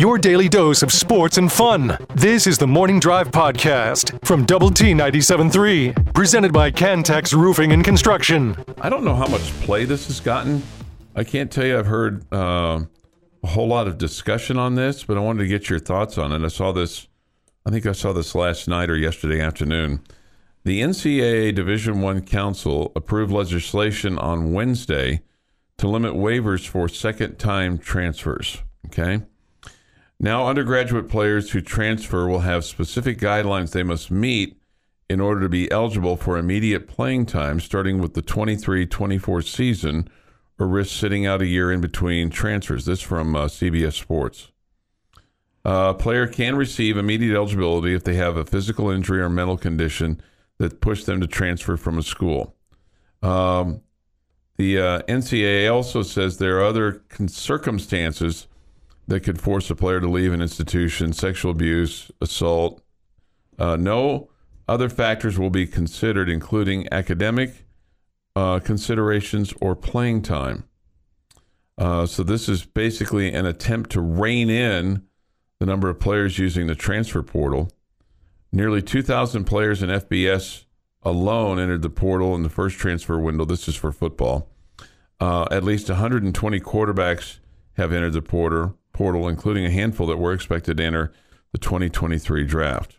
your daily dose of sports and fun. This is the Morning Drive Podcast from Double T 97.3, presented by Cantex Roofing and Construction. I don't know how much play this has gotten. I can't tell you I've heard uh, a whole lot of discussion on this, but I wanted to get your thoughts on it. I saw this, I think I saw this last night or yesterday afternoon. The NCAA Division One Council approved legislation on Wednesday to limit waivers for second-time transfers. Okay. Now, undergraduate players who transfer will have specific guidelines they must meet in order to be eligible for immediate playing time starting with the 23 24 season or risk sitting out a year in between transfers. This from uh, CBS Sports. A player can receive immediate eligibility if they have a physical injury or mental condition that pushed them to transfer from a school. Um, the uh, NCAA also says there are other circumstances that could force a player to leave an institution sexual abuse, assault. Uh, no other factors will be considered, including academic uh, considerations or playing time. Uh, so, this is basically an attempt to rein in the number of players using the transfer portal. Nearly 2,000 players in FBS alone entered the portal in the first transfer window. This is for football. Uh, at least 120 quarterbacks have entered the portal, portal, including a handful that were expected to enter the 2023 draft.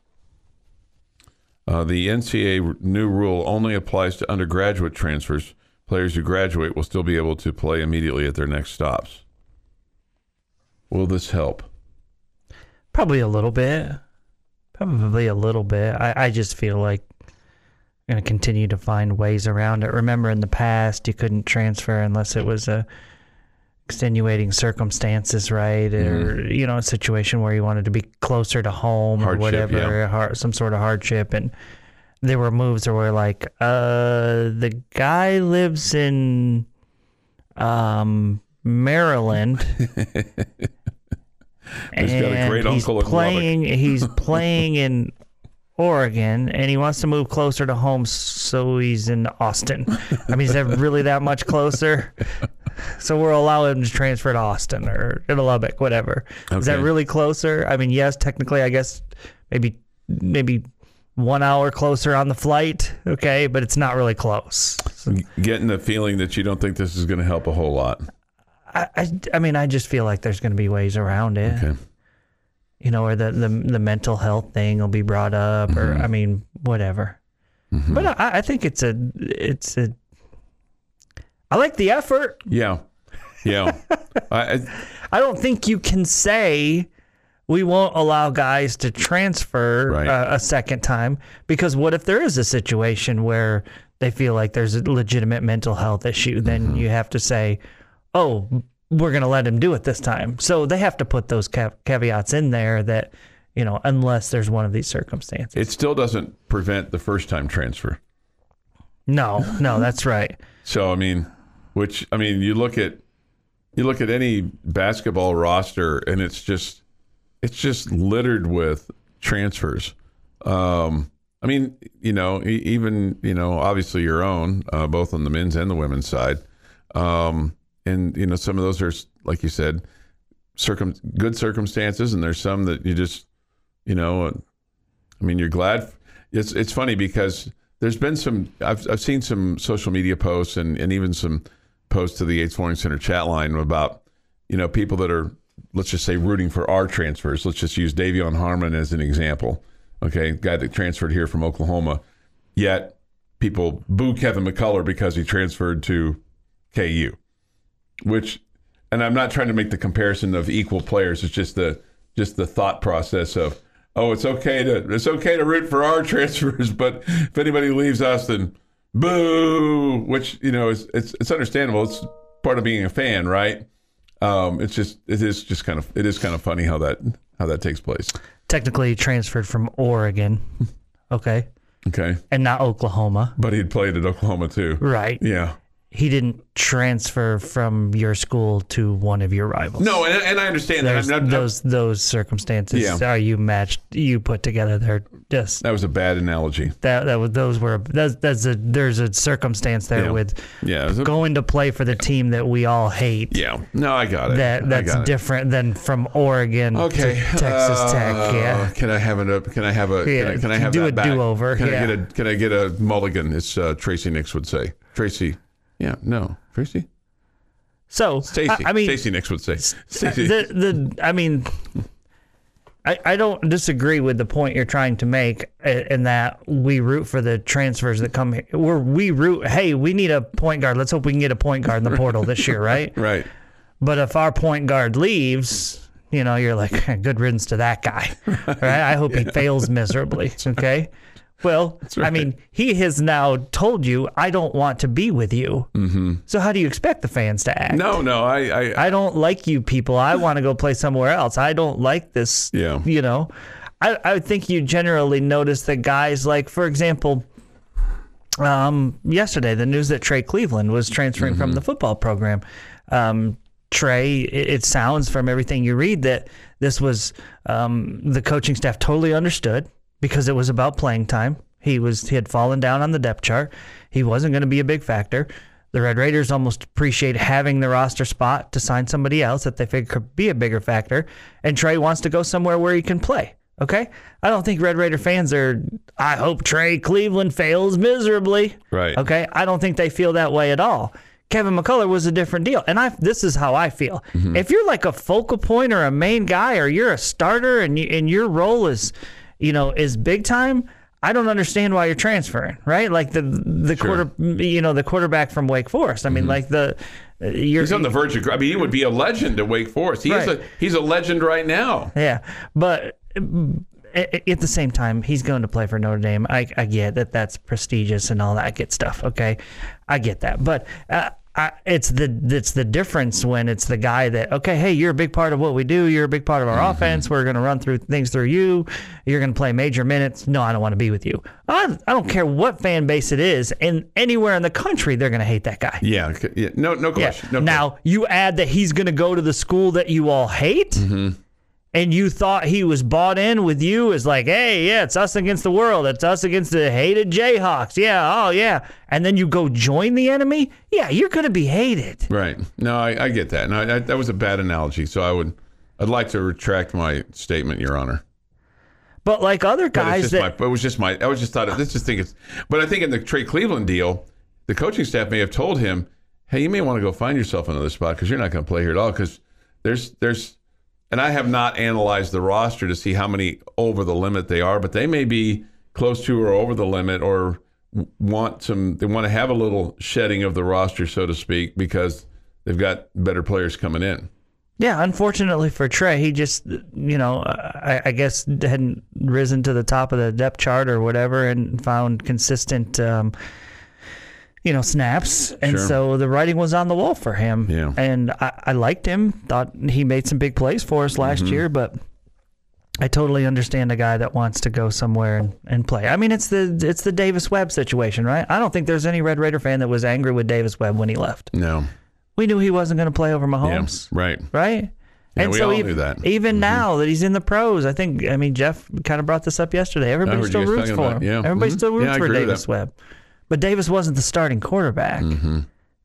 Uh, the NCAA new rule only applies to undergraduate transfers. Players who graduate will still be able to play immediately at their next stops. Will this help? Probably a little bit. Probably a little bit. I, I just feel like I'm going to continue to find ways around it. Remember, in the past, you couldn't transfer unless it was a extenuating circumstances, right? Or you know, a situation where you wanted to be closer to home Hardship, or whatever, yeah. har- some sort of hardship. And there were moves that were like, uh, the guy lives in um, Maryland. He's got a great he's uncle in playing. he's playing in Oregon, and he wants to move closer to home, so he's in Austin. I mean, is that really that much closer? So we'll allow him to transfer to Austin or to Lubbock, whatever. Is that really closer? I mean, yes, technically, I guess maybe maybe one hour closer on the flight. Okay, but it's not really close. Getting the feeling that you don't think this is going to help a whole lot. I, I, I mean, I just feel like there's going to be ways around it. Okay. you know, or the, the the mental health thing will be brought up, or Mm-hmm. I mean, whatever. But I, I think it's a it's a. I like the effort. Yeah. Yeah. I, I, don't think you can say we won't allow guys to transfer Right. uh, a second time because what if there is a situation where they feel like there's a legitimate mental health issue? Then Mm-hmm. you have to say, oh, we're going to let him do it this time. So they have to put those ca- caveats in there that you know unless there's one of these circumstances. it still doesn't prevent the first time transfer. No, no, that's right. So I mean, which I mean, you look at you look at any basketball roster, and it's just it's just littered with transfers. Um, I mean, you know, even you know, obviously your own, uh, both on the men's and the women's side, um, and you know, some of those are like you said, circum good circumstances, and there's some that you just, you know, uh, I mean, you're glad. It's it's funny because there's been some. I've I've seen some social media posts and and even some posts to the Yates Flooring Center chat line about you know people that are let's just say rooting for our transfers. Let's just use De'Vion Harmon as an example. Okay, guy that transferred here from Oklahoma, yet people boo Kevin McCullar because he transferred to KU, which, and I'm not trying to make the comparison of equal players. It's just the just the thought process of oh, it's okay to it's okay to root for our transfers, but if anybody leaves us, then boo. Which you know is it's it's understandable. It's part of being a fan, right? Um, it's just it is just kind of it is kind of funny how that how that takes place. Technically transferred from Oregon, okay, Okay, and not Oklahoma, but he'd played at Oklahoma too. right? Yeah, he didn't transfer from your school to one of your rivals. No, and, and I understand that. I'm not- those those circumstances Yeah. are you matched you put together they're just that was a bad analogy. that that was those were that's that's a there's a circumstance there Yeah. with Yeah. a- going to play for the team that we all hate yeah. No, I got it. that that's it. different than from Oregon Okay. to Texas Tech Uh, yeah Can I have a Can I have a? Yeah, Can I, can I have do a do over? Can yeah. I get a Can I get a mulligan? As uh, Tracy Nix would say. Tracy. Yeah. No. Tracy. so Stacy. I, I mean Stacy Nix would say. Stacy. Uh, the the I mean I, I don't disagree with the point you're trying to make i- in that we root for the transfers that come here. We're, we root, hey, we need a point guard. Let's hope we can get a point guard in the portal this year, right? right. But if our point guard leaves, you know, you're like, good riddance to that guy, right? I hope he fails miserably, okay? Well, I mean, he has now told you, I don't want to be with you. Mm-hmm. So how do you expect the fans to act? No. No. I. I. I don't like you people. I want to go play somewhere else. I don't like this. Yeah. You know, I, I think you generally notice that guys like, for example, um, yesterday, the news that Trey Cleveland was transferring from the football program. Um, Trey, it, it sounds from everything you read that this was um, the coaching staff totally understood because it was about playing time. He was he had fallen down on the depth chart. He wasn't going to be a big factor. The Red Raiders almost appreciate having the roster spot to sign somebody else that they figure could be a bigger factor. And Trey wants to go somewhere where he can play. Okay, I don't think Red Raider fans are. I hope Trey Cleveland fails miserably. Right. Okay, I don't think they feel that way at all. Kevin McCullar was a different deal, and I. This is how I feel. Mm-hmm. If you're like a focal point or a main guy, or you're a starter, and you, and your role is, you know, is big time. I don't understand why you're transferring, right? Like the the quarter, you know, the quarterback from Wake Forest. I mean, like the you're He's on the verge of. I mean, he would be a legend at Wake Forest. He is Right. a. He's a legend right now. Yeah, but um, at the same time, he's going to play for Notre Dame. I, I get that that's prestigious and all that good stuff. Okay, I get that, but uh, I, it's the it's the difference when it's the guy that okay, hey, you're a big part of what we do. You're a big part of our mm-hmm. offense. We're going to run through things through you. You're going to play major minutes. No, I don't want to be with you. I, I don't care what fan base it is, and anywhere in the country, they're going to hate that guy. Yeah. yeah. No. No Yeah. question. No now you add that he's going to go to the school that you all hate, mm-hmm. And you thought he was bought in with you as like, hey, yeah, it's us against the world. It's us against the hated Jayhawks. Yeah, oh yeah. And then you go join the enemy. Yeah, you're going to be hated. Right. No, I, I get that. No, I, that was a bad analogy. So I would, I'd like to retract my statement, Your Honor. But like other guys that my, it was just my, I was just thought, of, this just think it's, but I think in the Trey Cleveland deal, the coaching staff may have told him, hey, you may want to go find yourself another spot because you're not going to play here at all. Because there's, there's, and I have not analyzed the roster to see how many over the limit they are, but they may be close to or over the limit or want some, they want to have a little shedding of the roster, so to speak, because they've got better players coming in. Yeah, unfortunately for Trey, he just, you know, I, I guess hadn't risen to the top of the depth chart or whatever and found consistent, um, you know, snaps. And Sure. so the writing was on the wall for him. Yeah. And I, I liked him, thought he made some big plays for us last Mm-hmm. year, but. I totally understand a guy that wants to go somewhere and, and play. I mean, it's the it's the Davis Webb situation, right? I don't think there's any Red Raider fan that was angry with Davis Webb when he left. No. We knew he wasn't going to play over Yeah. Mahomes Right. right? Yeah, we all ev- knew that. Mm-hmm. Even now that he's in the pros, I think. I mean, Jeff kind of brought this up yesterday. Everybody still roots for him. yeah. Everybody Mhm. still roots Yeah, for Davis. Webb, but Davis wasn't the starting quarterback. Mm-hmm.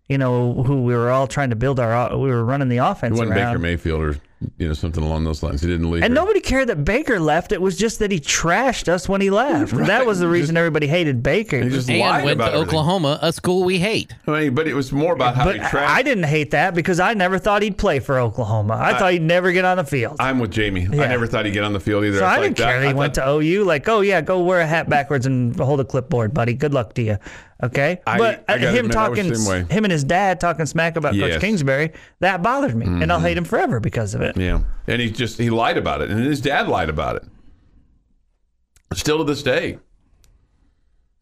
You know, who we were all trying to build our. We were running the offense wasn't around. Baker Mayfield or you know something along those lines. He didn't leave. and her. nobody cared that Baker left. It was just that he trashed us when he left. That was the reason everybody hated Baker. He just lied and went about to everything. Oklahoma, a school we hate. I mean, but it was more about how but he I didn't hate that because I never thought he'd play for Oklahoma. I, thought he'd never get on the field. I'm with Jamie. I never thought he'd get on the field either. So I It's didn't like care that he went to OU. Like, oh yeah, go wear a hat backwards and hold a clipboard, buddy. Good luck to you. Okay, I- but I him admit, talking, the same way. him and his dad talking smack about Yes. Mm-hmm. Coach Kingsbury, that bothered me, and I'll hate him forever because of it. Yeah, and he just he lied about it, and his dad lied about it. Still to this day.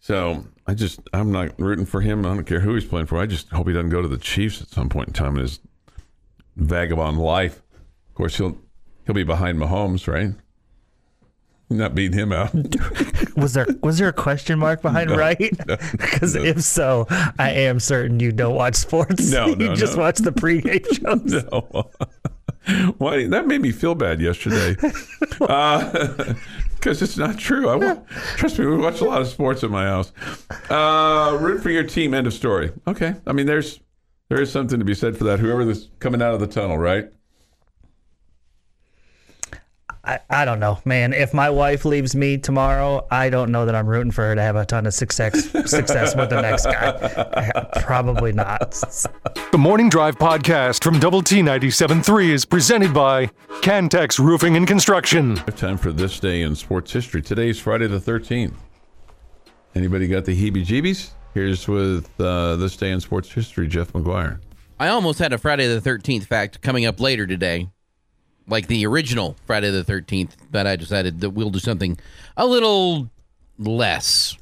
So I just I'm not rooting for him. I don't care who he's playing for. I just hope he doesn't go to the Chiefs at some point in time in his vagabond life. Of course, he'll he'll be behind Mahomes, right? Not beating him out. Was there was there a question mark behind right? Because if so, I am certain you don't watch sports. No, you no, just watch the pregame shows. No. Why? That made me feel bad yesterday. Because it's not true. I trust me. We watch a lot of sports at my house. Uh, root for your team. End of story. Okay. I mean, there's there is something to be said for that. Whoever is coming out of the tunnel, right? I, I don't know, man. If my wife leaves me tomorrow, I don't know that I'm rooting for her to have a ton of success success with the next guy. Probably not. The Morning Drive podcast from Double T 97.3 is presented by Cantex Roofing and Construction. Time for this day in sports history. Today is Friday the 13th. Anybody got the heebie-jeebies? Here's with uh, this day in sports history. Jeff McGuire. I almost had a Friday the 13th fact coming up later today, like the original Friday the 13th, but I decided that we'll do something a little less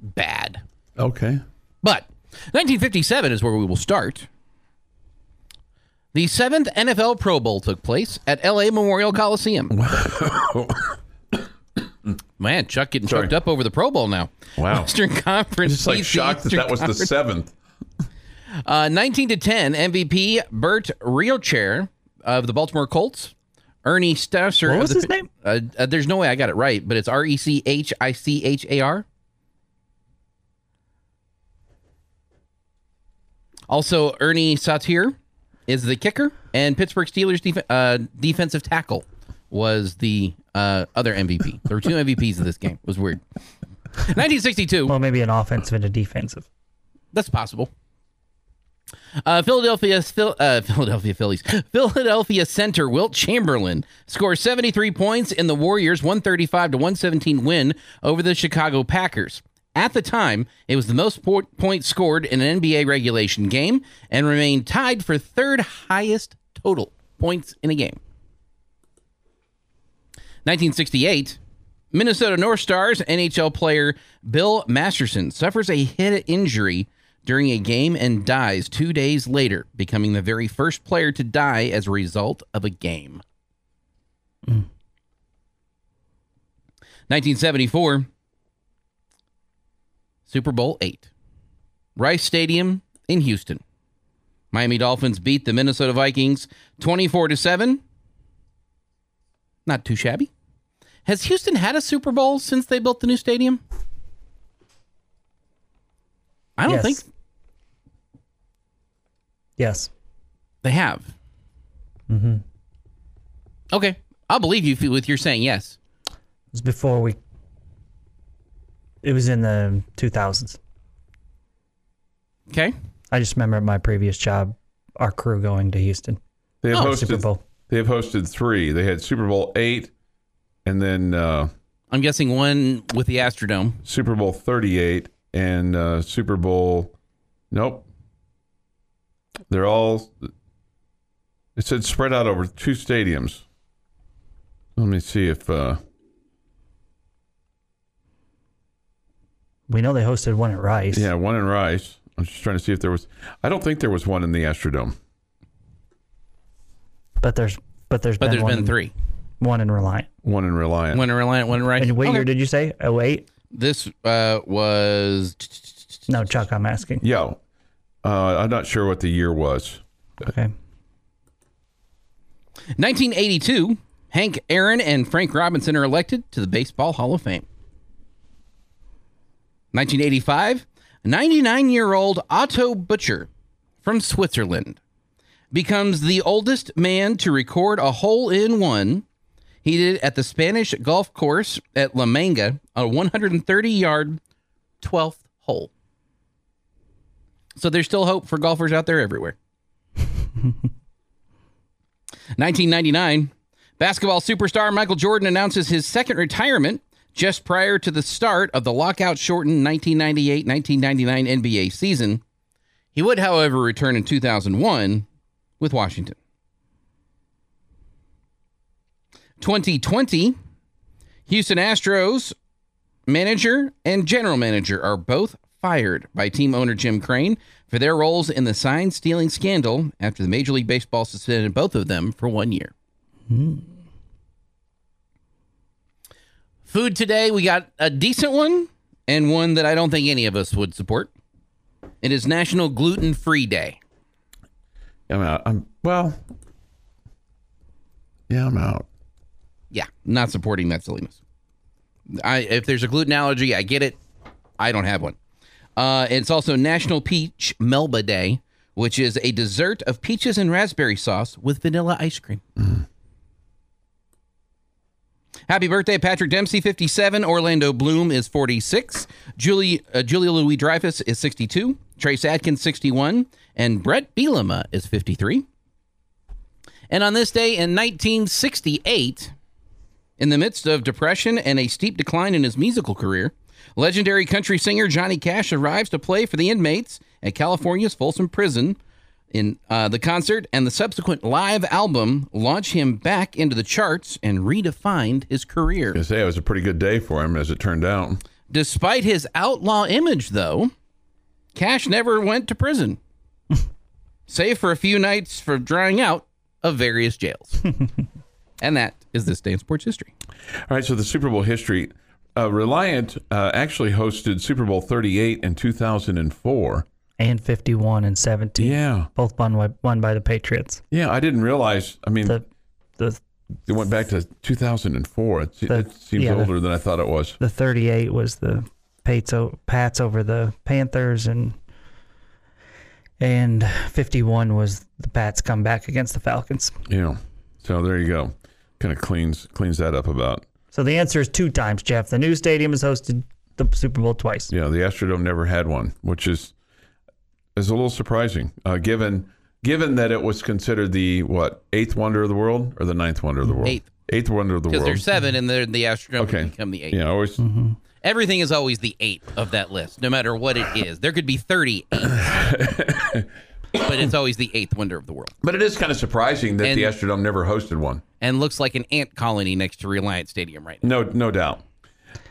bad. Okay. But 1957 is where we will start. The seventh NFL Pro Bowl took place at LA Memorial Coliseum. Man, Chuck getting Sorry. choked up over the Pro Bowl now. Wow. Eastern Conference. Just like beats the shocked that Eastern that was the seventh. Uh, 19 to 10, MVP Bert Rechichar of the Baltimore Colts. Ernie Stasser. What was the- his name? Uh, uh, there's no way I got it right, but it's R E C H I C H A R. Also, Ernie Satir is the kicker, and Pittsburgh Steelers def- uh, defensive tackle was the uh, other MVP. There were two MVPs of this game. It was weird. 1962. Well, maybe an offensive and a defensive. That's possible. Uh, Philadelphia, Phil, uh, Philadelphia Phillies, Philadelphia center Wilt Chamberlain scores 73 points in the Warriors' 135 to 117 win over the Chicago Packers. At the time, it was the most po- points scored in an NBA regulation game and remained tied for third highest total points in a game. 1968, Minnesota North Stars NHL player Bill Masterton suffers a head injury during a game and dies two days later, becoming the very first player to die as a result of a game. 1974, Super Bowl eight, Rice Stadium in Houston. Miami Dolphins beat the Minnesota Vikings 24 to 7. Not too shabby. Has Houston had a Super Bowl since they built the new stadium? I don't Yes. think Yes. they have. Mm-hmm. Okay, I'll believe you with your saying yes. It was before we. It was in the 2000s. Okay, I just remember at my previous job, our crew going to Houston. They have Oh, hosted. Super Bowl. They have hosted three. They had Super Bowl eight, and then uh, I'm guessing one with the Astrodome. Super Bowl thirty-eight, and uh, Super Bowl. Nope. They're all. It said spread out over two stadiums. Let me see if. Uh, We know they hosted one at Rice. yeah, one in Rice. I'm just trying to see if there was. I don't think there was one in the Astrodome. But there's but there's But been there's one, been three. one in Reliant. One in Reliant. One in Reliant, one in Rice. And what Okay. year did you say? Oh eight? This uh, was No, Chuck, I'm asking. yeah. Uh, I'm not sure what the year was. Okay. 1982. Hank Aaron and Frank Robinson are elected to the Baseball Hall of Fame. 1985. 99 year old Otto Bucher from Switzerland becomes the oldest man to record a hole in one. He did it at the Spanish golf course at La Manga, a 130 yard 12th hole. So there's still hope for golfers out there everywhere. 1999, basketball superstar Michael Jordan announces his second retirement just prior to the start of the lockout shortened 1998 1999 NBA season. He would, however, return in 2001 with Washington. 2020, Houston Astros manager and general manager are both fired by team owner Jim Crane for their roles in the sign stealing scandal after the Major League Baseball suspended both of them for one year. Food today, we got a decent one and one that I don't think any of us would support. It is National Gluten Free Day. I'm out. I'm well. Yeah, I'm out. Yeah, not supporting that silliness. I if there's a gluten allergy, I get it. I don't have one. Uh, it's also National Peach Melba Day, which is a dessert of peaches and raspberry sauce with vanilla ice cream. Happy birthday, Patrick Dempsey, 57. Orlando Bloom is 46. Julie, uh, Julia Louis Dreyfus is 62. Trace Adkins, 61. And Brett Bielema is 53. And on this day in 1968, in the midst of depression and a steep decline in his musical career, legendary country singer Johnny Cash arrives to play for the inmates at California's Folsom Prison. In uh, the concert and the subsequent live album launch him back into the charts and redefined his career. I say it was a pretty good day for him, as it turned out. Despite his outlaw image, though, Cash never went to prison, save for a few nights for drying out of various jails. and that is this day in sports history. All right, so the Super Bowl history. Uh, Reliant uh, actually hosted Super Bowl 38 in 2004. And 51 and 17. Yeah, Both won, by- won by the Patriots. yeah. I didn't realize. I mean, The the it went back to 2004. It, The- it seems yeah, the- older than I thought it was. the 38 was the Pats, Pats over the Panthers and and 51 was the Pats come back against the Falcons. Yeah. So there you go. Kind of cleans cleans that up about. So the answer is two times, Jeff. The new stadium has hosted the Super Bowl twice. Yeah, the Astrodome never had one, which is is a little surprising, uh, given given that it was considered the what eighth wonder of the world or the ninth wonder of the world. Eighth. Eighth wonder of the world. Because world. there's seven, and they're the Astrodome Okay. would become the eighth. Yeah, always. Everything is always the eighth of that list, no matter what it is. There could be 38, but it's always the eighth wonder of the world. But it is kind of surprising that the And- Astrodome never hosted one. And looks like an ant colony next to Reliant Stadium right now. No, no doubt.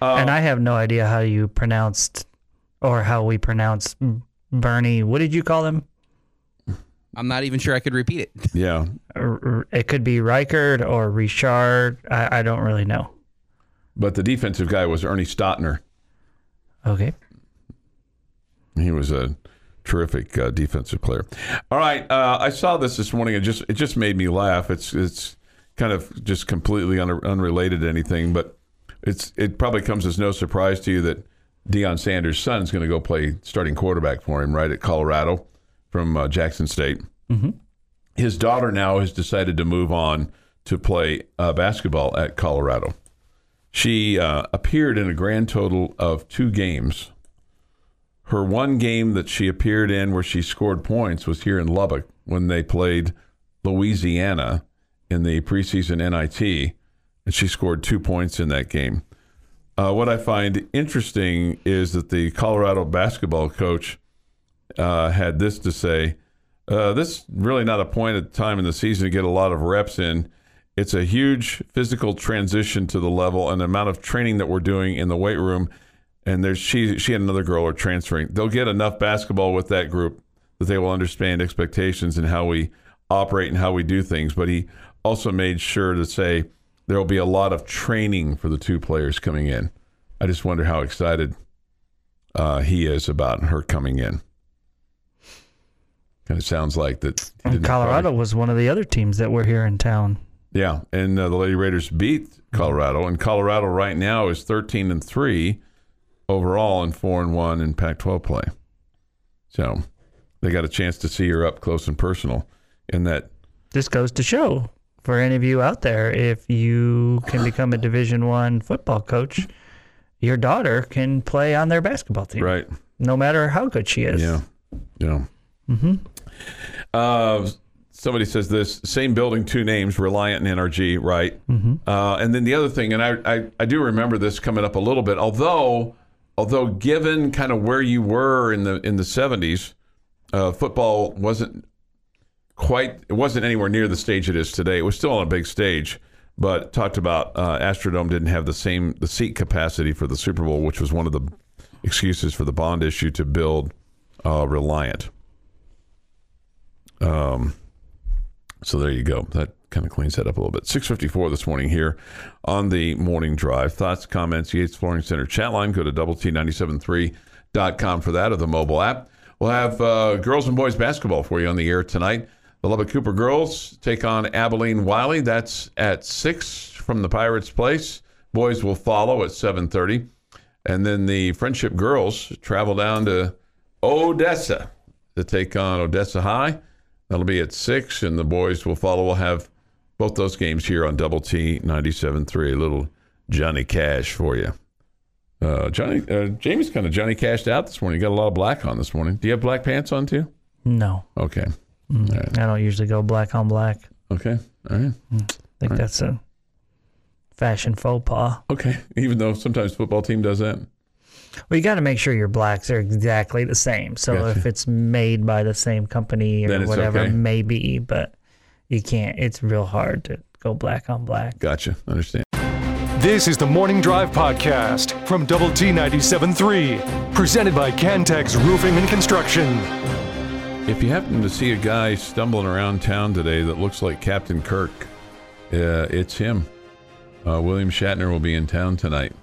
And I have no idea how you pronounced or how we pronounce Bernie. What did you call him? I'm not even sure I could repeat it. Yeah, R- r- It could be Reichard or Richard. I, I don't really know. but the defensive guy was Ernie Stautner. Okay. He was a terrific uh, defensive player. All right, uh, I saw this this morning. It just it just made me laugh. It's it's kind of just completely un- unrelated to anything, but it's it probably comes as no surprise to you that Deion Sanders' son is going to go play starting quarterback for him right at Colorado from uh, Jackson State. His daughter now has decided to move on to play uh, basketball at Colorado. She uh, appeared in a grand total of two games her one game that she appeared in where she scored points was here in Lubbock when they played Louisiana in the preseason NIT, and she scored two points in that game. Uh, what I find interesting is that the Colorado basketball coach uh, had this to say uh, This really not a point at the time in the season to get a lot of reps in. It's a huge physical transition to the level and the amount of training that we're doing in the weight room and there's she she and another girl are transferring. They'll get enough basketball with that group that they will understand expectations and how we operate and how we do things. But he also made sure to say there will be a lot of training for the two players coming in. I just wonder how excited uh, he is about her coming in. Kind of sounds like that. Colorado was one of the other teams that were here in town. yeah, and uh, the Lady Raiders beat Colorado, and Colorado right now is thirteen and three overall and four and one in Pac-12 play. So they got a chance to see her up close and personal. In that, This goes to show for any of you out there, if you can become a Division One football coach, your daughter can play on their basketball team, right? no matter how good she is. Yeah, yeah. Mm-hmm. Uh, somebody says this same building, two names, Reliant and NRG, right? Mm-hmm. Uh, and then the other thing, and I, I, I do remember this coming up a little bit, although, although given kind of where you were in the in the seventies, uh, football wasn't quite, it wasn't anywhere near the stage it is today. It was still on a big stage. But talked about uh, Astrodome didn't have the same the seat capacity for the Super Bowl, which was one of the excuses for the bond issue to build uh, Reliant. Um, so there you go. That kind of cleans that up a little bit. 654 this morning here on the morning drive. Thoughts, comments, Yates Flooring Center chat line. Go to double T973.com for that or the mobile app. We'll have uh, girls and boys basketball for you on the air tonight. The Lubbock Cooper girls take on Abilene Wylie. That's at 6 from the Pirates Place. Boys will follow at 7.30. And then the Friendship girls travel down to Odessa to take on Odessa High. That'll be at 6, and the boys will follow. We'll have both those games here on Double T 97.3. A little Johnny Cash for you. Uh, Johnny, uh, Jamie's kind of Johnny cashed out this morning. You got a lot of black on this morning. Do you have black pants on too? No, Okay. I don't usually go black on black. Okay. All right. I think that's a fashion faux pas. Okay. Even though sometimes football team does that. Well, you got to make sure your blacks are exactly the same. So Gotcha. if it's made by the same company or whatever, okay. maybe, but you can't. It's real hard to go black on black. Gotcha. Understand. This is the Morning Drive Podcast from Double T 97.3, presented by Cantex Roofing and Construction. If you happen to see a guy stumbling around town today that looks like Captain Kirk, uh, it's him. Uh, William Shatner will be in town tonight.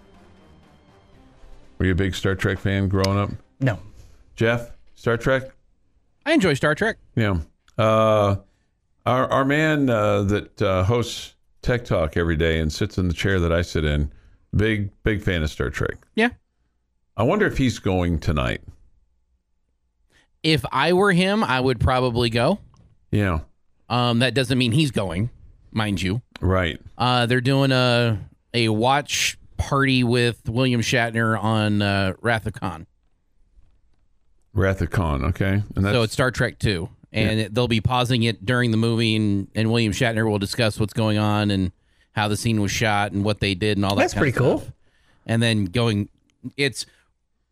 Were you a big Star Trek fan growing up? No. Jeff, Star Trek? I enjoy Star Trek. Yeah. Uh, our our man uh, that uh, hosts Tech Talk every day and sits in the chair that I sit in, big big fan of Star Trek. Yeah. I wonder if he's going tonight. If I were him, I would probably go. Yeah. Um, that doesn't mean he's going, mind you. Right. Uh, they're doing a a watch party with William Shatner on uh, Wrath of Khan. Wrath of Khan. Okay. And that's so it's Star Trek 2. And it, they'll be pausing it during the movie, and, and William Shatner will discuss what's going on and how the scene was shot and what they did and all that. That's pretty cool. stuff. And then going, it's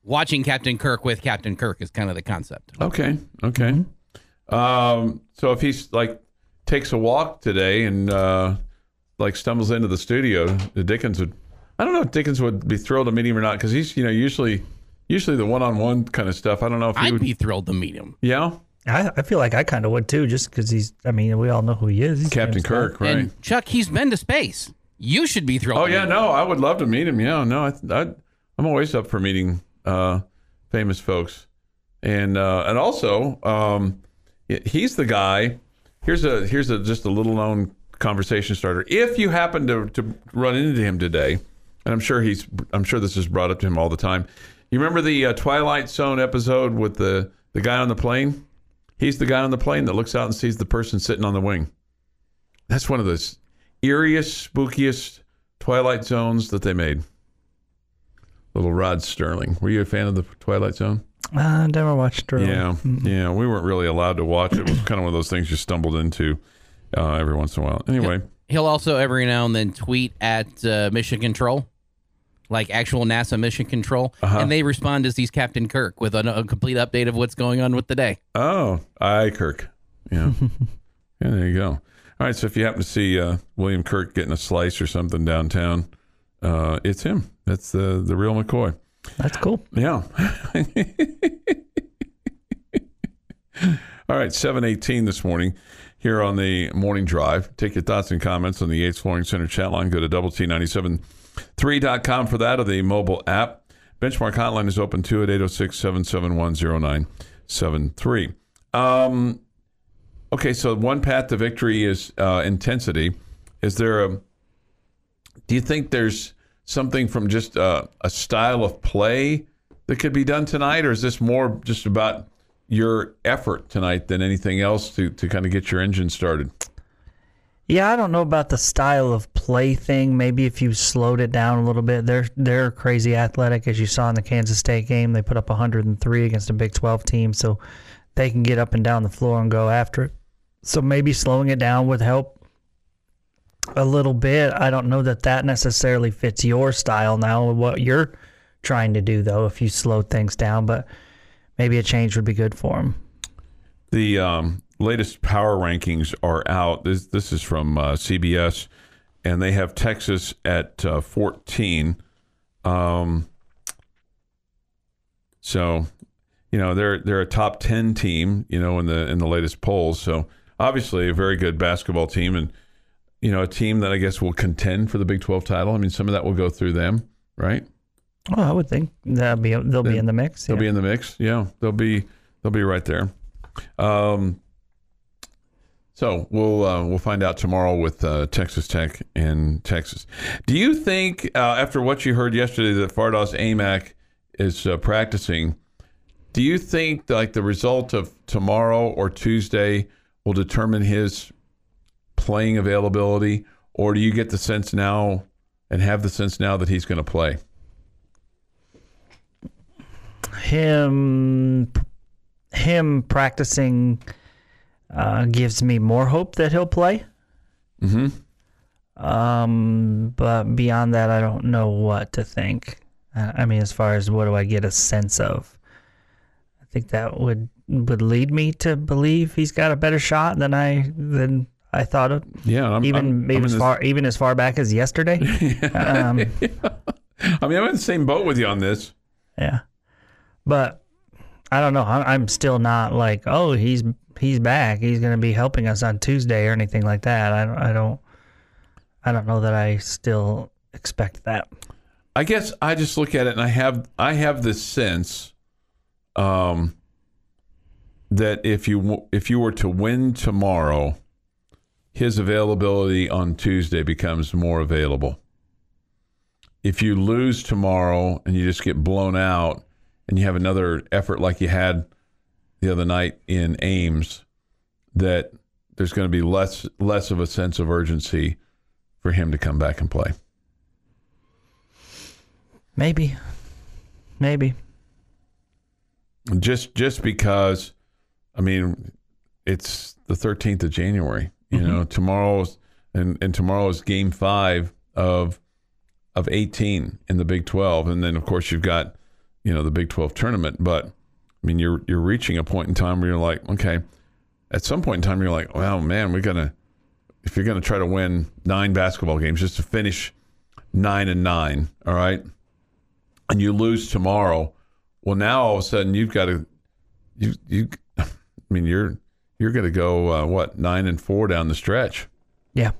watching Captain Kirk with Captain Kirk is kind of the concept. Okay. Okay. Um, so if he's like takes a walk today and uh, like stumbles into the studio, the Dickens would. I don't know if Dickens would be thrilled to meet him or not because he's you know usually usually the one on one kind of stuff. I don't know if he I'd would. be thrilled to meet him. yeah. I, I feel like I kind of would too, just because he's, I mean, we all know who he is. He's Captain James Kirk, right? And Chuck, he's been to space. You should be thrilled. Oh yeah, no, I would love to meet him. Yeah, no, I, I, I'm always up for meeting uh, famous folks, and uh, and also um, he's the guy. Here's a here's a just a little known conversation starter. If you happen to to run into him today, and I'm sure he's I'm sure this is brought up to him all the time. You remember the uh, Twilight Zone episode with the the guy on the plane? He's the guy on the plane that looks out and sees the person sitting on the wing. That's one of the eeriest, spookiest Twilight Zones that they made. Little Rod Serling. Were you a fan of the Twilight Zone? Uh, I never watched Drill. Yeah, yeah. We weren't really allowed to watch it. It was kind of one of those things you stumbled into uh, every once in a while. Anyway, He'll also every now and then tweet at uh, Mission Control, like actual NASA Mission Control, Uh-huh. and they respond as he's Captain Kirk with a, a complete update of what's going on with the day. oh, aye, Kirk. Yeah, yeah. There you go. All right. So if you happen to see uh, William Kirk getting a slice or something downtown, uh, it's him. That's the the real McCoy. That's cool. Yeah. All right, 718 this morning here on the morning drive. Take your thoughts and comments on the Yates Flooring Center chat line. Go to double T973.com for that or the mobile app. Benchmark hotline is open too at 806 771 0973. Um, okay, so one path to victory is uh, intensity. Is there a do you think there's something from just uh, a style of play that could be done tonight, or is this more just about your effort tonight than anything else to, to kind of get your engine started? Yeah, I don't know about the style of play thing. Maybe if you slowed it down a little bit, they're they're crazy athletic, as you saw in the Kansas State game. They put up 103 against a Big 12 team, so they can get up and down the floor and go after it. So maybe slowing it down would help a little bit. I don't know that that necessarily fits your style now, what you're trying to do though. If you slow things down, but maybe a change would be good for them. The um, latest power rankings are out. This this is from uh, CBS, and they have Texas at uh, 14. Um, so, you know they're they're a top 10 team. You know in the in the latest polls. So obviously a very good basketball team, and you know, a team that I guess will contend for the Big 12 title. I mean, some of that will go through them, right? Well, I would think that'll be they'll be in the mix. They'll yeah. be in the mix. Yeah, they'll be they'll be right there. Um, so we'll uh, we'll find out tomorrow with uh, Texas Tech and Texas. Do you think uh, after what you heard yesterday that Fardaws Aimaq is uh, practicing? Do you think like the result of tomorrow or Tuesday will determine his playing availability, or do you get the sense now and have the sense now that he's going to play? him him practicing uh, gives me more hope that he'll play. Mm-hmm. Um, but beyond that, I don't know what to think. I mean, as far as what do I get a sense of? I think that would would lead me to believe he's got a better shot than I than I thought of. Yeah, I'm, even I'm, even I'm as the- far even as far back as yesterday. um, I mean, I'm in the same boat with you on this. Yeah, but I don't know. I'm still not like, oh, he's he's back. He's going to be helping us on Tuesday or anything like that. I don't. I don't. I don't know that I still expect that. I guess I just look at it and I have I have this sense, um, that if you if you were to win tomorrow, his availability on Tuesday becomes more available. If you lose tomorrow and you just get blown out, and you have another effort like you had the other night in Ames, that there's going to be less less of a sense of urgency for him to come back and play. Maybe, maybe. just just because i mean it's the 13th of january you mm-hmm. know tomorrow's and and tomorrow is game five of of 18 in the big 12 and then of course you've got you know the big 12 tournament but i mean you're you're reaching a point in time where you're like okay at some point in time you're like well, man we're gonna if you're gonna try to win nine basketball games just to finish nine and nine all right and you lose tomorrow well, now all of a sudden you've got to, you you, I mean you're you're going to go uh, what nine and four down the stretch, Yeah,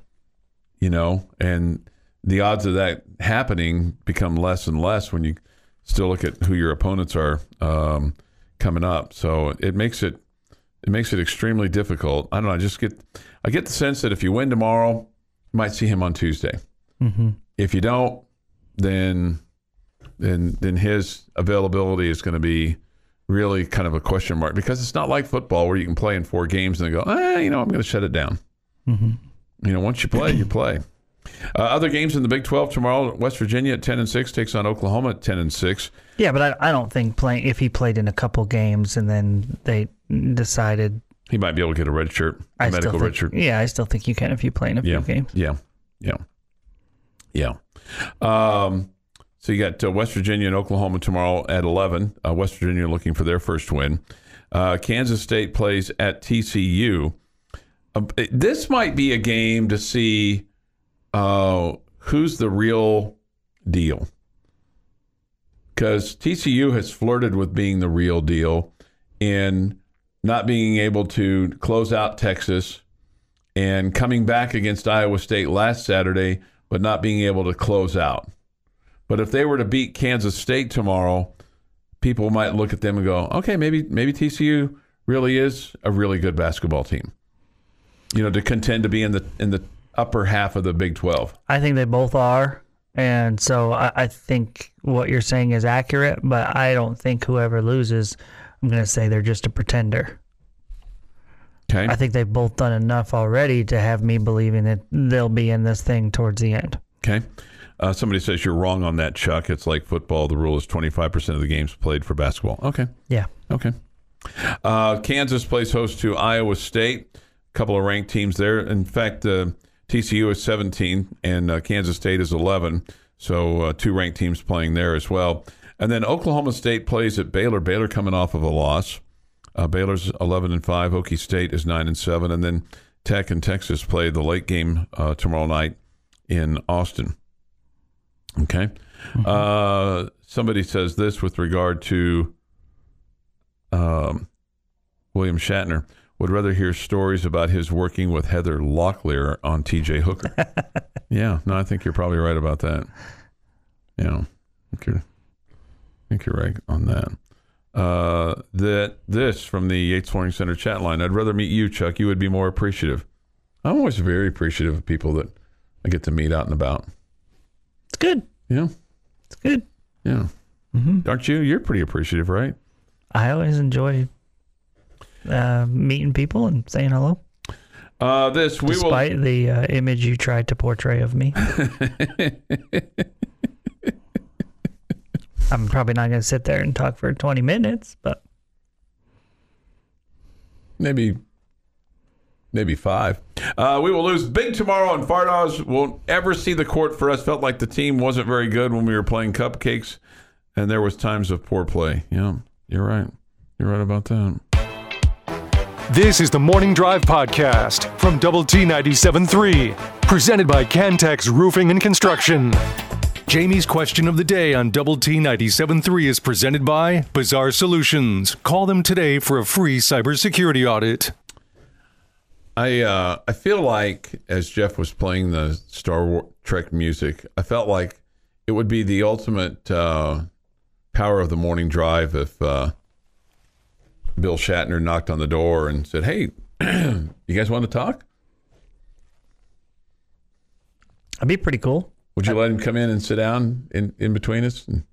you know, and the odds of that happening become less and less when you still look at who your opponents are. Um, coming up. So it makes it it makes it extremely difficult. I don't know. I just get I get the sense that if you win tomorrow, you might see him on Tuesday. hmm If you don't, then then then his availability is going to be really kind of a question mark because it's not like football where you can play in four games and then go, eh, you know, I'm going to shut it down. hmm You know, once you play, you play. Uh, other games in the Big 12 tomorrow: West Virginia at 10 and 6 takes on Oklahoma at 10 and 6. Yeah, but I, I don't think playing if he played in a couple games and then they decided. He might be able to get a red shirt, a I medical still red shirt. Yeah, I still think you can if you play in a few games. yeah, yeah, yeah. Um, so you got uh, West Virginia and Oklahoma tomorrow at 11. Uh, West Virginia looking for their first win. Uh, Kansas State plays at TCU. Uh, this might be a game to see uh, who's the real deal. Because TCU has flirted with being the real deal in not being able to close out Texas and coming back against Iowa State last Saturday, but not being able to close out. But if they were to beat Kansas State tomorrow, people might look at them and go, okay, maybe maybe TCU really is a really good basketball team. You know, to contend to be in the in the upper half of the Big Twelve. I think they both are. And so I, I think what you're saying is accurate, but I don't think whoever loses, I'm going to say they're just a pretender. Okay. I think they've both done enough already to have me believing that they'll be in this thing towards the end. Okay. Uh, somebody says you're wrong on that, Chuck. It's like football. The rule is 25% of the games played for basketball. Okay. Yeah. Okay. Uh, Kansas plays host to Iowa State. A couple of ranked teams there. In fact, uh, TCU is 17 and uh, Kansas State is 11. So uh, two ranked teams playing there as well. And then Oklahoma State plays at Baylor. Baylor coming off of a loss. Uh, Baylor's 11 and 5. Okie State is 9 and 7. And then Tech and Texas play the late game uh, tomorrow night in Austin. Okay. Uh, somebody says this with regard to um, William Shatner. Would rather hear stories about his working with Heather Locklear on TJ Hooker. yeah, no, I think you're probably right about that. Yeah, I think you're, I think you're right on that. Uh, that this from the Yates Flooring Center chat line. I'd rather meet you, Chuck. You would be more appreciative. I'm always very appreciative of people that I get to meet out and about. It's good. Yeah, It's good. yeah. Mm-hmm. Aren't you? You're pretty appreciative, right? I always enjoy uh, meeting people and saying hello, Uh, this we will. despite the uh, image you tried to portray of me. I'm probably not going to sit there and talk for 20 minutes, but maybe maybe five. Uh, we will lose big tomorrow, and Fardaws won't ever see the court for us. Felt like the team wasn't very good when we were playing cupcakes, and there was times of poor play. Yeah, you're right. You're right about that. This is the Morning Drive Podcast from Double T 97.3, presented by Cantex Roofing and Construction. Jamie's question of the day on Double T 97.3 is presented by Bizarre Solutions. Call them today for a free cybersecurity audit. I uh, I feel like as Jeff was playing the Star War- Trek music, I felt like it would be the ultimate uh, power of the morning drive if uh, Bill Shatner knocked on the door and said, "Hey, you guys want to talk?" that'd be pretty cool. Would you let him come in and sit down in, in between us? And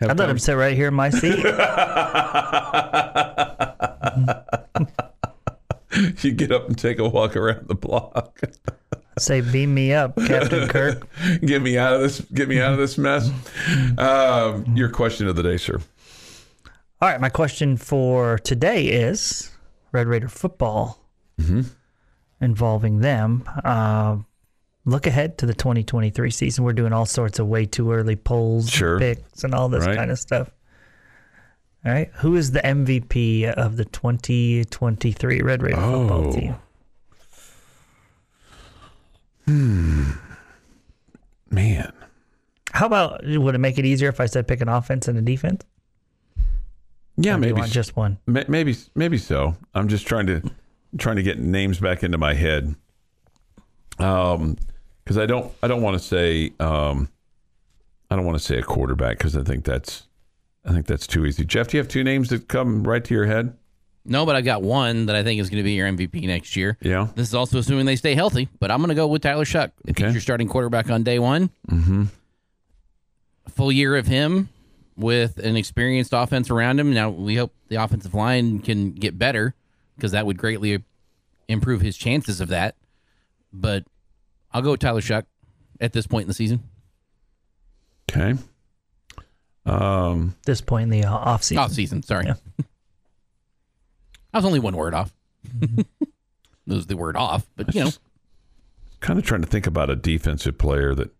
have I'd let him sit right here in my seat. you get up and take a walk around the block. Say, beam me up, Captain Kirk. get me out of this. Get me out of this mess. Um, your question of the day, sir. All right, my question for today is Red Raider football involving them. Uh, look ahead to the 2023 season. We're doing all sorts of way too early polls, and Sure. picks, and all this Right. kind of stuff. All right, who is the MVP of the 2023 Red Raider Oh. football team? Hmm, man, How about would it make it easier if I said pick an offense and a defense? Yeah, Or do you maybe want just one. Maybe maybe so. I'm just trying to trying to get names back into my head. Um, because I don't I don't want to say um, I don't want to say a quarterback because I think that's I think that's too easy. Jeff, do you have two names that come right to your head? No, but I've got one that I think is going to be your MVP next year. Yeah. This is also assuming they stay healthy, but I'm going to go with Tyler Shough. If Okay. he's your starting quarterback on day one, mm-hmm. full year of him with an experienced offense around him. Now, we hope the offensive line can get better because that would greatly improve his chances of that. But I'll go with Tyler Shough at this point in the season. Okay. Um, this point in the uh, off season. Off season, sorry. Yeah. I was only one word off. Lose the word off, but you know, kind of trying to think about a defensive player that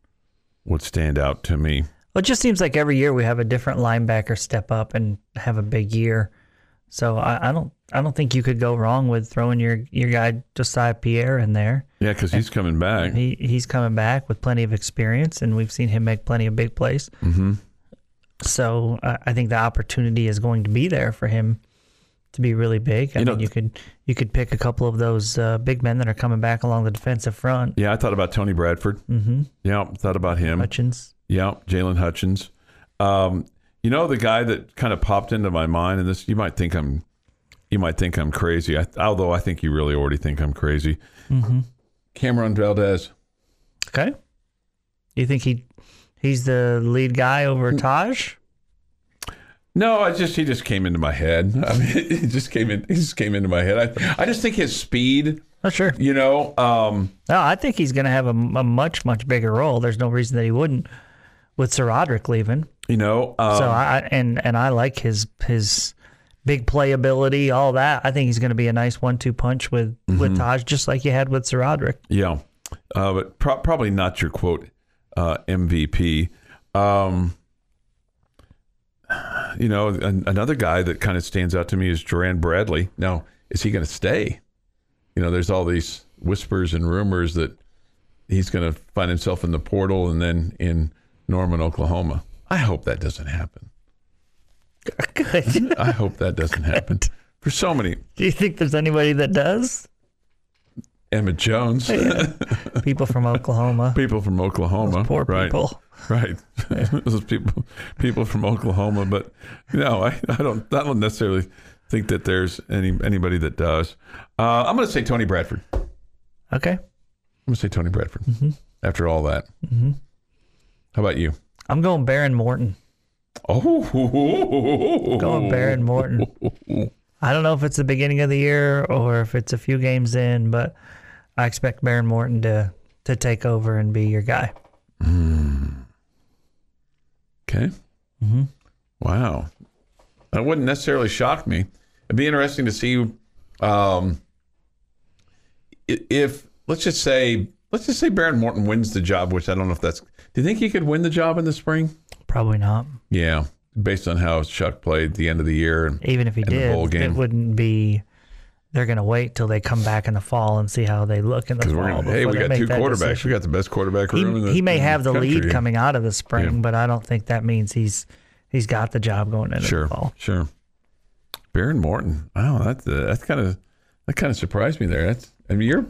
would stand out to me. Well, it just seems like every year we have a different linebacker step up and have a big year. So I, I don't I don't think you could go wrong with throwing your your guy Jesiah Pierre in there. Yeah, because he's coming back. He he's coming back with plenty of experience, and we've seen him make plenty of big plays. Mm-hmm. So uh, I think the opportunity is going to be there for him to be really big. I You know- mean, you could you could pick a couple of those uh, big men that are coming back along the defensive front. Yeah, I thought about Tony Bradford. Mm-hmm. Yeah, thought about him. Hutchings. Yeah, Jaylon Hutchings. Um, you know the guy that kind of popped into my mind, and this you might think I'm, you might think I'm crazy. I, although I think you really already think I'm crazy. Mm-hmm. Cam'Ron Valdez. Okay. You think he he's the lead guy over Tahj? No, I just he just came into my head. I mean, he just came in. He just came into my head. I I just think his speed. Oh, sure. You know, um, No, I think he's going to have a, a much much bigger role. There's no reason that he wouldn't with SaRodorick leaving. you know. Um, so I and and I like his his big playability, all that. I think he's going to be a nice one-two punch with with Tahj, just like you had with SaRodorick. Yeah, uh, but pro- probably not your quote uh, MVP. Um, you know, an- another guy that kind of stands out to me is Duran Bradley. Now, is he going to stay? You know, there's all these whispers and rumors that he's going to find himself in the portal and then in Norman, Oklahoma. I hope that doesn't happen. Good. I hope that doesn't happen. for so many. Do you think there's anybody that does? Emmett Jones, People from Oklahoma. people from Oklahoma, Poor right? people. Right, those people, people from Oklahoma. But no, I, I don't. I don't necessarily think that there's any anybody that does. Uh, I'm going to say Tony Bradford. Okay. I'm going to say Tony Bradford. Mm-hmm. After all that, how about you? I'm going Behren Morton. Oh, Going Behren Morton. I don't know if it's the beginning of the year or if it's a few games in, but I expect Behren Morton to to take over and be your guy. Okay. Mm-hmm. Wow. That wouldn't necessarily shock me. It'd be interesting to see um, if, let's just say, let's just say Behren Morton wins the job, which I don't know if that's. Do you think he could win the job in the spring? Probably not. Yeah, based on how Chuck played the end of the year. And, Even if he the did, game. it wouldn't be. They're going to wait till they come back in the fall and see how they look in the fall. gonna, hey, we got two quarterbacks. decision. We got the best quarterback room. in He, the, he may have the lead coming out of the spring, Yeah. but I don't think that means he's he's got the job going into Sure, the fall. sure. Behren Morton. Wow, that's uh, that's kind of that kind of surprised me there. That's I mean you're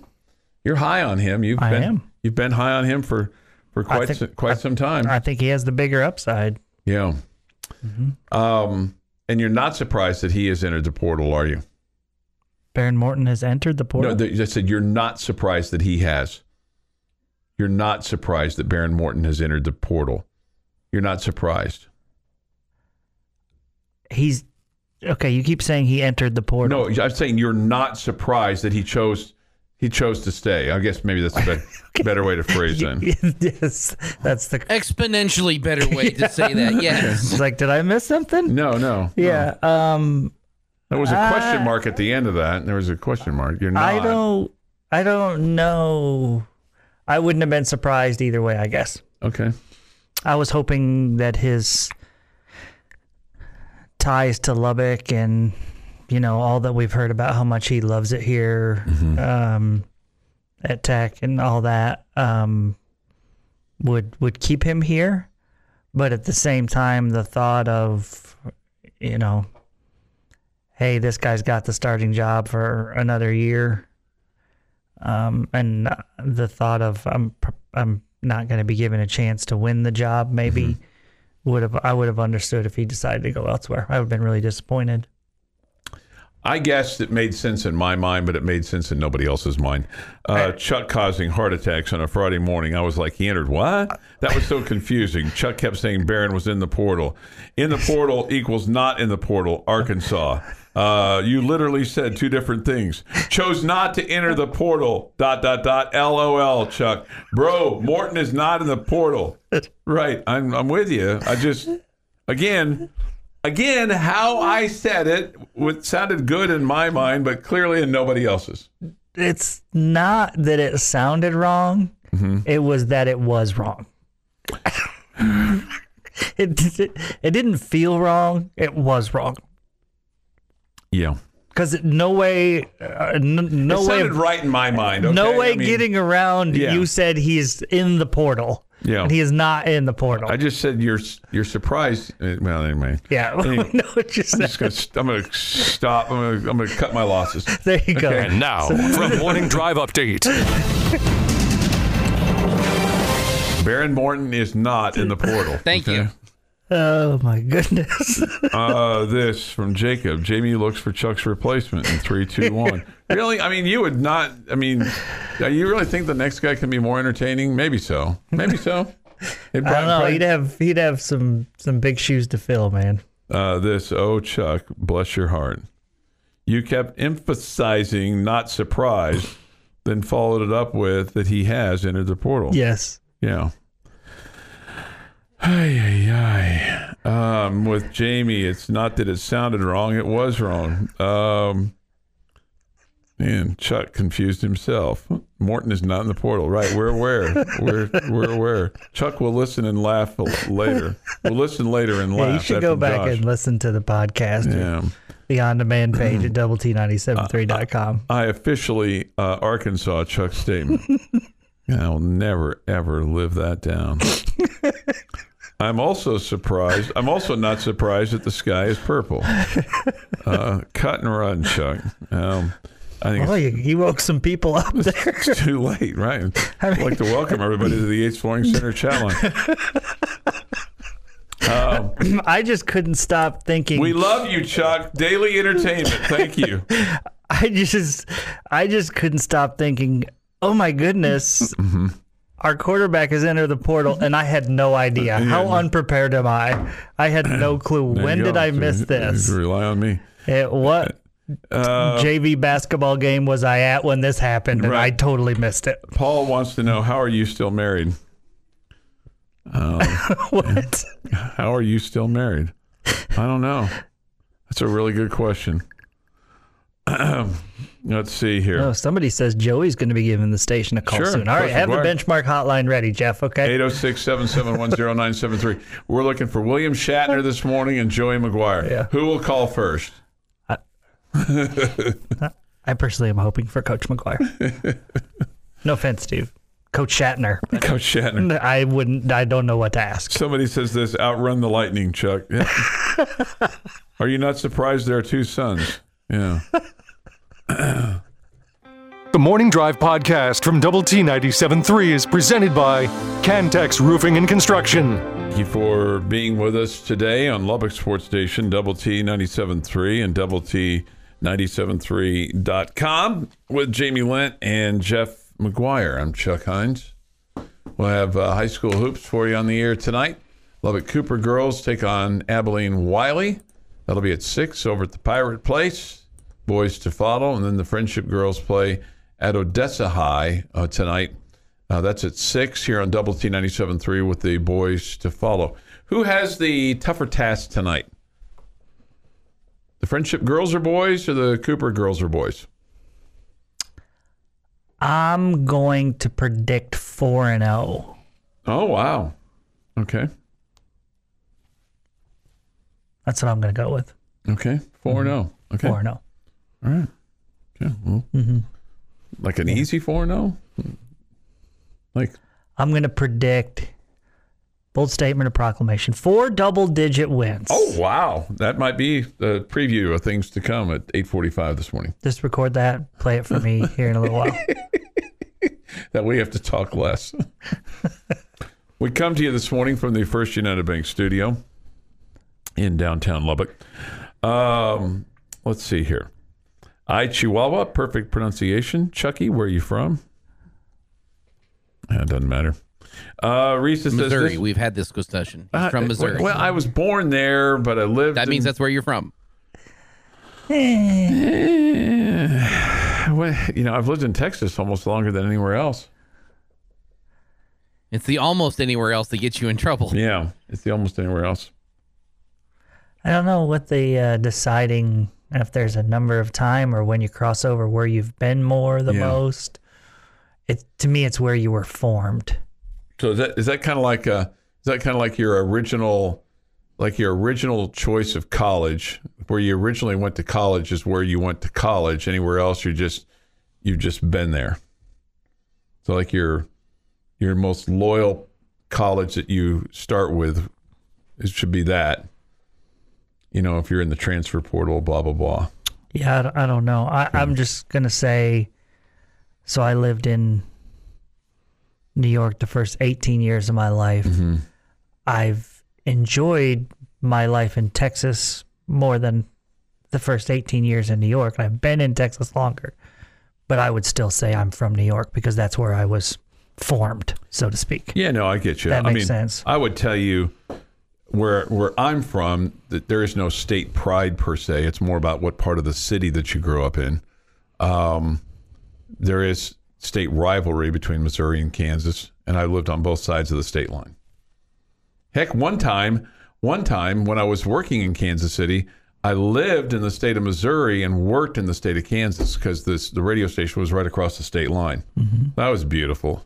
you're high on him. You've I been am. you've been high on him for for quite think- some, quite some time. I think he has the bigger upside. yeah. Mm-hmm. Um, and you're not surprised that he has entered the portal, are you? Behren Morton has entered the portal. No, th- I said you're not surprised that he has. You're not surprised that Behren Morton has entered the portal. You're not surprised. he's okay. You keep saying he entered the portal. No, I'm saying you're not surprised that he chose he chose to stay. I guess maybe that's a better, better way to phrase it. yes, that's the. Exponentially better way to say that. Yes. It's like, did I miss something? No, no. Yeah. Um. There was a question Uh, mark at the end of that. There was a question mark. You're not. I don't. I don't know. I wouldn't have been surprised either way. I guess. Okay. I was hoping that his ties to Lubbock and you know all that we've heard about how much he loves it here um, at Tech and all that um, would would keep him here, but at the same time, the thought of you know, hey, this guy's got the starting job for another year. Um, and the thought of I'm I'm not going to be given a chance to win the job. Maybe would have I would have understood if he decided to go elsewhere. I would have been really disappointed. I guess it made sense in my mind, but it made sense in nobody else's mind. Uh, Chuck causing heart attacks on a Friday morning. I was like, he entered what? That was so confusing. Chuck kept saying Behren was in the portal. In the portal equals not in the portal, Arkansas. Uh, you literally said two different things. Chose not to enter the portal. Dot dot dot. LOL. Chuck, bro, Morton is not in the portal. Right. I'm I'm with you. I just again again, how I said it would, sounded good in my mind, but clearly in nobody else's. It's not that it sounded wrong; it was that it was wrong. it, it it didn't feel wrong; it was wrong Yeah. because no way, uh, n- no it way, sounded right in my mind. Okay? no way I mean, getting around. Yeah. You said he's in the portal. Yeah. and he is not in the portal. I just said you're you're surprised. uh, Well, anyway. yeah, Anyway. we know what you I'm said. just gonna I'm gonna stop. I'm gonna I'm gonna cut my losses. There you go. And now, from Morning Drive Update. Behren Morton is not in the portal. Thank you. Oh my goodness. Uh, this from Jacob. Jamie looks for Chuck's replacement in three, two, one. really? I mean, you would not. I mean, uh, you really think the next guy can be more entertaining? Maybe so. Maybe so. I don't know. He'd have he'd have some some big shoes to fill, man. uh, this, oh, Chuck, bless your heart. You kept emphasizing not surprised, then followed it up with that he has entered the portal. Yes. Yeah. Ay, ay, ay. Um, with Jamie, it's not that it sounded wrong, it was wrong. Um, and Chuck confused himself. Morton is not in the portal. Right. We're aware. We're, we're aware. Chuck will listen and laugh later. We'll listen later and laugh. Yeah, you should go back Josh. and listen to the podcast, Yeah. the on demand page at double T ninety seven three dot com. I officially uh, Arkansas Chuck's statement. I'll never ever live that down. I'm also surprised. I'm also not surprised that the sky is purple. Uh, cut and run, Chuck. Um, I think Oh, you, you woke some people up there. it's too late, right? I'd like to welcome everybody to the Yates Flooring Center Challenge. Um, I just couldn't stop thinking. we love you, Chuck. Daily entertainment. Thank you. I just, I just couldn't stop thinking. Oh my goodness, Mm-hmm. Our quarterback has entered the portal, and I had no idea. How unprepared am I? I had no clue. When did. I miss this? you Rely on me. It, what Uh, JV basketball game was I at when this happened, and I totally missed it. Paul wants to know how are you still married? What? How are you still married? I don't know. That's a really good question. Let's see here. Oh, somebody says Joey's going to be giving the station a call Sure, soon. All right, have McGuire. the benchmark hotline ready, Jeff. Okay. 806 771 0973. We're looking for William Shatner this morning and Joey McGuire. Yeah. Who will call first? I personally am hoping for Coach McGuire. no offense, Steve. Coach Shatner. Coach Shatner. I wouldn't. I don't know what to ask. Somebody says this outrun the lightning, Chuck. Yeah. are you not surprised there are two sons? Yeah. The Morning Drive podcast from Double T 97.3 is presented by Cantex Roofing and Construction. Thank you for being with us today on Lubbock Sports Station, Double T 97.3 and Double T 97.3.com with Jamie Lent and Jeff McGuire. I'm Chuck Heinz. We'll have uh, high school hoops for you on the air tonight. Lubbock Cooper girls take on Abilene Wylie. That'll be at 6 over at the Pirate Place boys to follow. And then the Friendship girls play at Odessa High uh, tonight. Uh, that's at 6 here on Double T 97.3 with the boys to follow. Who has the tougher task tonight? The Friendship girls or boys or the Cooper girls or boys? I'm going to predict 4 and 0. Oh, wow. Okay. That's what I'm going to go with. Okay. 4 and 0. Okay. 4 and 0. All right. Yeah. Well, Like an easy 4 0? Like, I'm going to predict. Bold statement of proclamation: four double-digit wins. oh, wow. That might be the preview of things to come at 8.45 this morning. Just record that. Play it for me here in a little while. that we have to talk less. we come to you this morning from the First United Bank studio in downtown Lubbock. Um, let's see here. I Chihuahua, perfect pronunciation. Chucky, where are you from? Yeah, it doesn't matter. Uh, Reese says Missouri. this- We've had this discussion. He's Uh, from Missouri. Well, I was born there, but I lived. that means that's where you're from. Well, you know, I've lived in Texas almost longer than anywhere else. It's the almost anywhere else that gets you in trouble. Yeah, it's the almost anywhere else. I don't know what the uh, deciding if there's a number of time or when you cross over where you've been more the Yeah. most. It to me, it's where you were formed. So is that is that kind of like a is that kind of like your original like your original choice of college where you originally went to college is where you went to college anywhere else you just you've just been there. So like your your most loyal college that you start with it should be that. You know, if you're in the transfer portal blah blah blah. Yeah, I don't, know. I, I'm hmm. just gonna say. So I lived in New York the first 18 years of my life. Mm-hmm. I've enjoyed my life in Texas more than the first 18 years in New York. and I've been in Texas longer, but I would still say I'm from New York because that's where I was formed, so to speak. Yeah, no, I get you. That I makes mean, sense. I would tell you where where I'm from that there is no state pride per se. It's more about what part of the city that you grew up in. Um, there is state rivalry between Missouri and Kansas, and I lived on both sides of the state line. Heck, one time, one time when I was working in Kansas City, I lived in the state of Missouri and worked in the state of Kansas because this the radio station was right across the state line. That was beautiful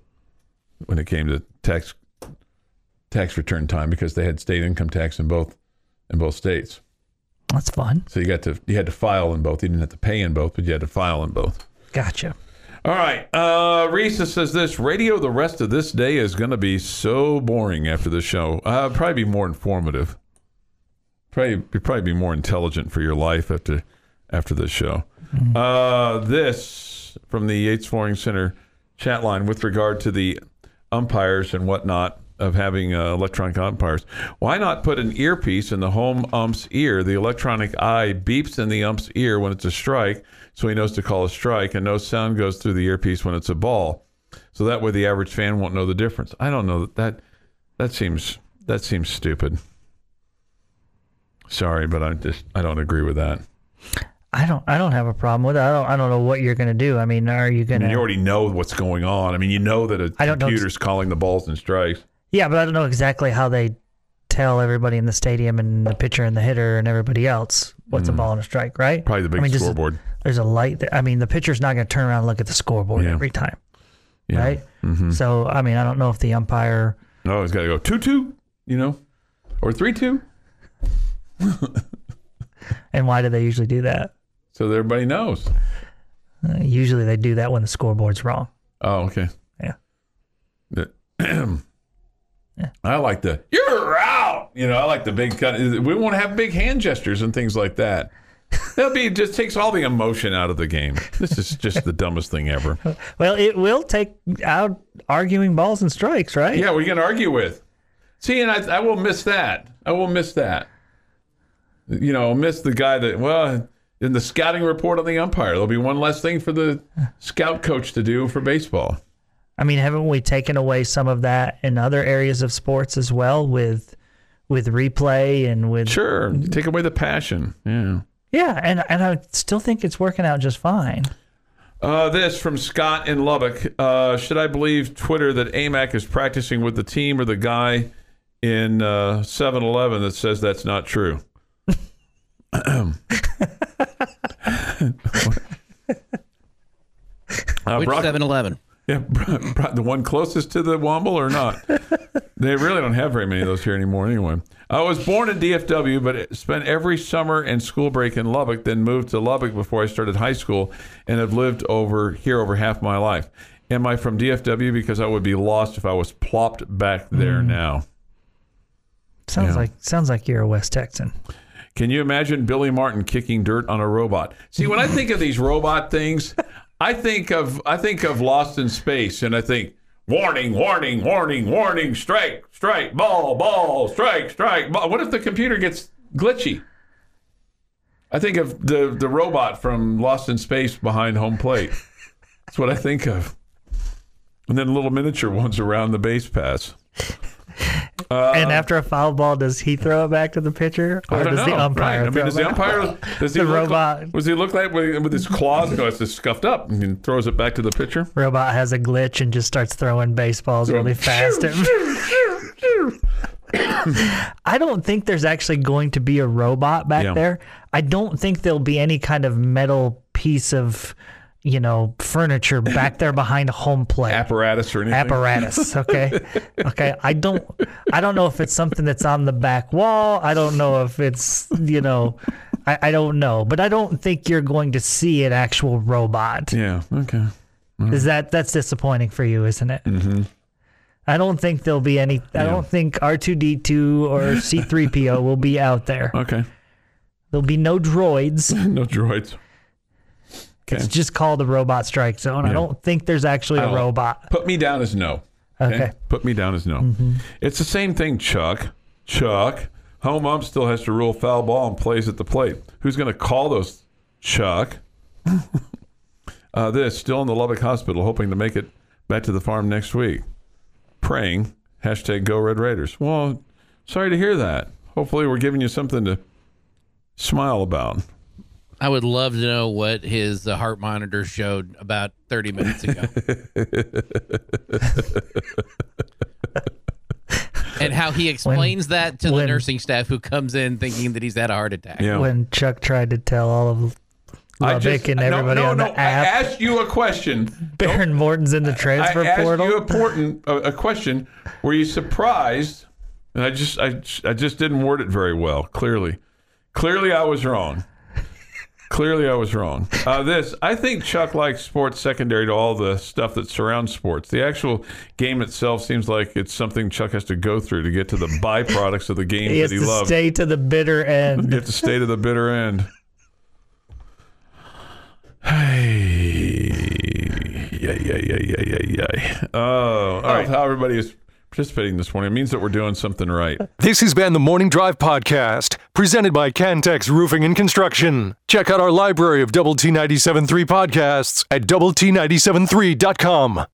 when it came to tax tax return time because they had state income tax in both in both states. That's fun. So you got to you had to file in both. You didn't have to pay in both, but you had to file in both. Gotcha. All right. Uh, Risa says this radio the rest of this day is going to be so boring after the show. Uh, probably be more informative. Probably, be probably be more intelligent for your life after after this show. Uh, this from the Yates Flooring Center chat line with regard to the umpires and whatnot of having uh, electronic umpires. Why not put an earpiece in the home ump's ear? The electronic eye beeps in the ump's ear when it's a strike, so he knows to call a strike, and no sound goes through the earpiece when it's a ball. So that way, the average fan won't know the difference. I don't know that that that seems that seems stupid. Sorry, but I just I don't agree with that. I don't. I don't have a problem with it. I don't. I don't know what you're gonna do. I mean, are you I gonna? you already know what's going on. I mean, you know that a I don't computer's calling the balls and strikes. Yeah, but I don't know exactly how they tell everybody in the stadium and the pitcher and the hitter and everybody else what's a ball and a strike, right? Mm. Probably the big I mean, just- scoreboard. There's a light. There. I mean, the pitcher's not gonna turn around and look at the scoreboard Yeah. every time, Yeah. right? Mm-hmm. So, I mean, I don't know if the umpire. No, it's got to go two two. You know, or three two, And why do they usually do that? so that everybody knows. Uh, usually, they do that when the scoreboard's wrong. Oh, okay. Yeah. I like the you're out. You know, I like the big cut. We won't have big hand gestures and things like that. That'll be just takes all the emotion out of the game. This is just the dumbest thing ever. Well, it will take out arguing balls and strikes, right? Yeah, we can argue with. See, and I, I will miss that. I will miss that. You know, miss the guy that well in the scouting report on the umpire. There'll be one less thing for the scout coach to do for baseball. I mean, haven't we taken away some of that in other areas of sports as well with with replay and with Sure, take away the passion. Yeah. yeah, and and I still think it's working out just fine. Uh, this from Scott in Lubbock. Uh, should I believe Twitter that Aimaq is practicing with the team or the guy in uh, 7-Eleven that says that's not true? uh, Which Brock- 7 Eleven? Yeah, the one closest to the Womble or not? they really don't have very many of those here anymore anyway. I was born in DFW, but spent every summer and school break in Lubbock, then moved to Lubbock before I started high school and have lived over here over half my life. Am I from DFW? Because I would be lost if I was plopped back there mm. now. Sounds Yeah. like sounds like you're a West Texan. Can you imagine Billy Martin kicking dirt on a robot? See, when I think of these robot things, I think of I think of Lost in Space, and I think warning, warning, warning, warning, strike, strike, ball, ball, strike, strike, ball. What if the computer gets glitchy? I think of the the robot from Lost in Space behind home plate. That's what I think of. And then little miniature ones around the base pass. And uh, after a foul ball, does he throw it back to the pitcher, or does know. the umpire? Right. I mean, does the umpire does he The look robot. Like, does he look like with, his claws? Go, it's just scuffed up and he throws it back to the pitcher. Robot has a glitch and just starts throwing baseballs Throw- really fast. I don't think there's actually going to be a robot back Yeah. there. I don't think there'll be any kind of metal piece of, you know, furniture back there behind a home plate. Apparatus or anything? apparatus okay okay i don't i don't know if it's something that's on the back wall i don't know if it's you know i, I don't know but i don't think you're going to see an actual robot Yeah. Okay. is that that's disappointing for you isn't it mm-hmm. i don't think there'll be any i don't think r2d2 or c3po will be out there Okay. there'll be no droids No droids. Okay. it's just called the robot strike zone i don't think there's actually a robot Put me down as no. okay Put me down as no. It's the same thing, Chuck. Chuck. Home ump still has to rule foul ball and plays at the plate. Who's going to call those? Chuck. uh, this still in the Lubbock Hospital, hoping to make it back to the farm next week. Praying. Hashtag Go Red Raiders. Well, sorry to hear that. Hopefully, we're giving you something to smile about. I would love to know what his uh, heart monitor showed about 30 minutes ago. and how he explains that to the nursing staff who comes in thinking that he's had a heart attack. Yeah. when chuck tried to tell all of I Lubbock just- and no, everybody no, on no, app. I asked you a question. Behren Morton's in the transfer I asked portal. you a, important, a, a question. Were you surprised? And I just, I, I just didn't word it very well. Clearly, clearly, I was wrong. Clearly, I was wrong. Uh, this, I think Chuck likes sports secondary to all the stuff that surrounds sports. The actual game itself seems like it's something Chuck has to go through to get to the byproducts of the game He that he to loves. stay to the bitter end. You have to stay to the bitter end. Hey, yeah, yeah, yeah, yeah, yeah, yeah. Oh, I love how everybody is participating this morning. It means that we're doing something right. This has been the Morning Drive Podcast, presented by Cantex Roofing and Construction. Check out our library of Double T 97.3 podcasts at Double T 97.3.com.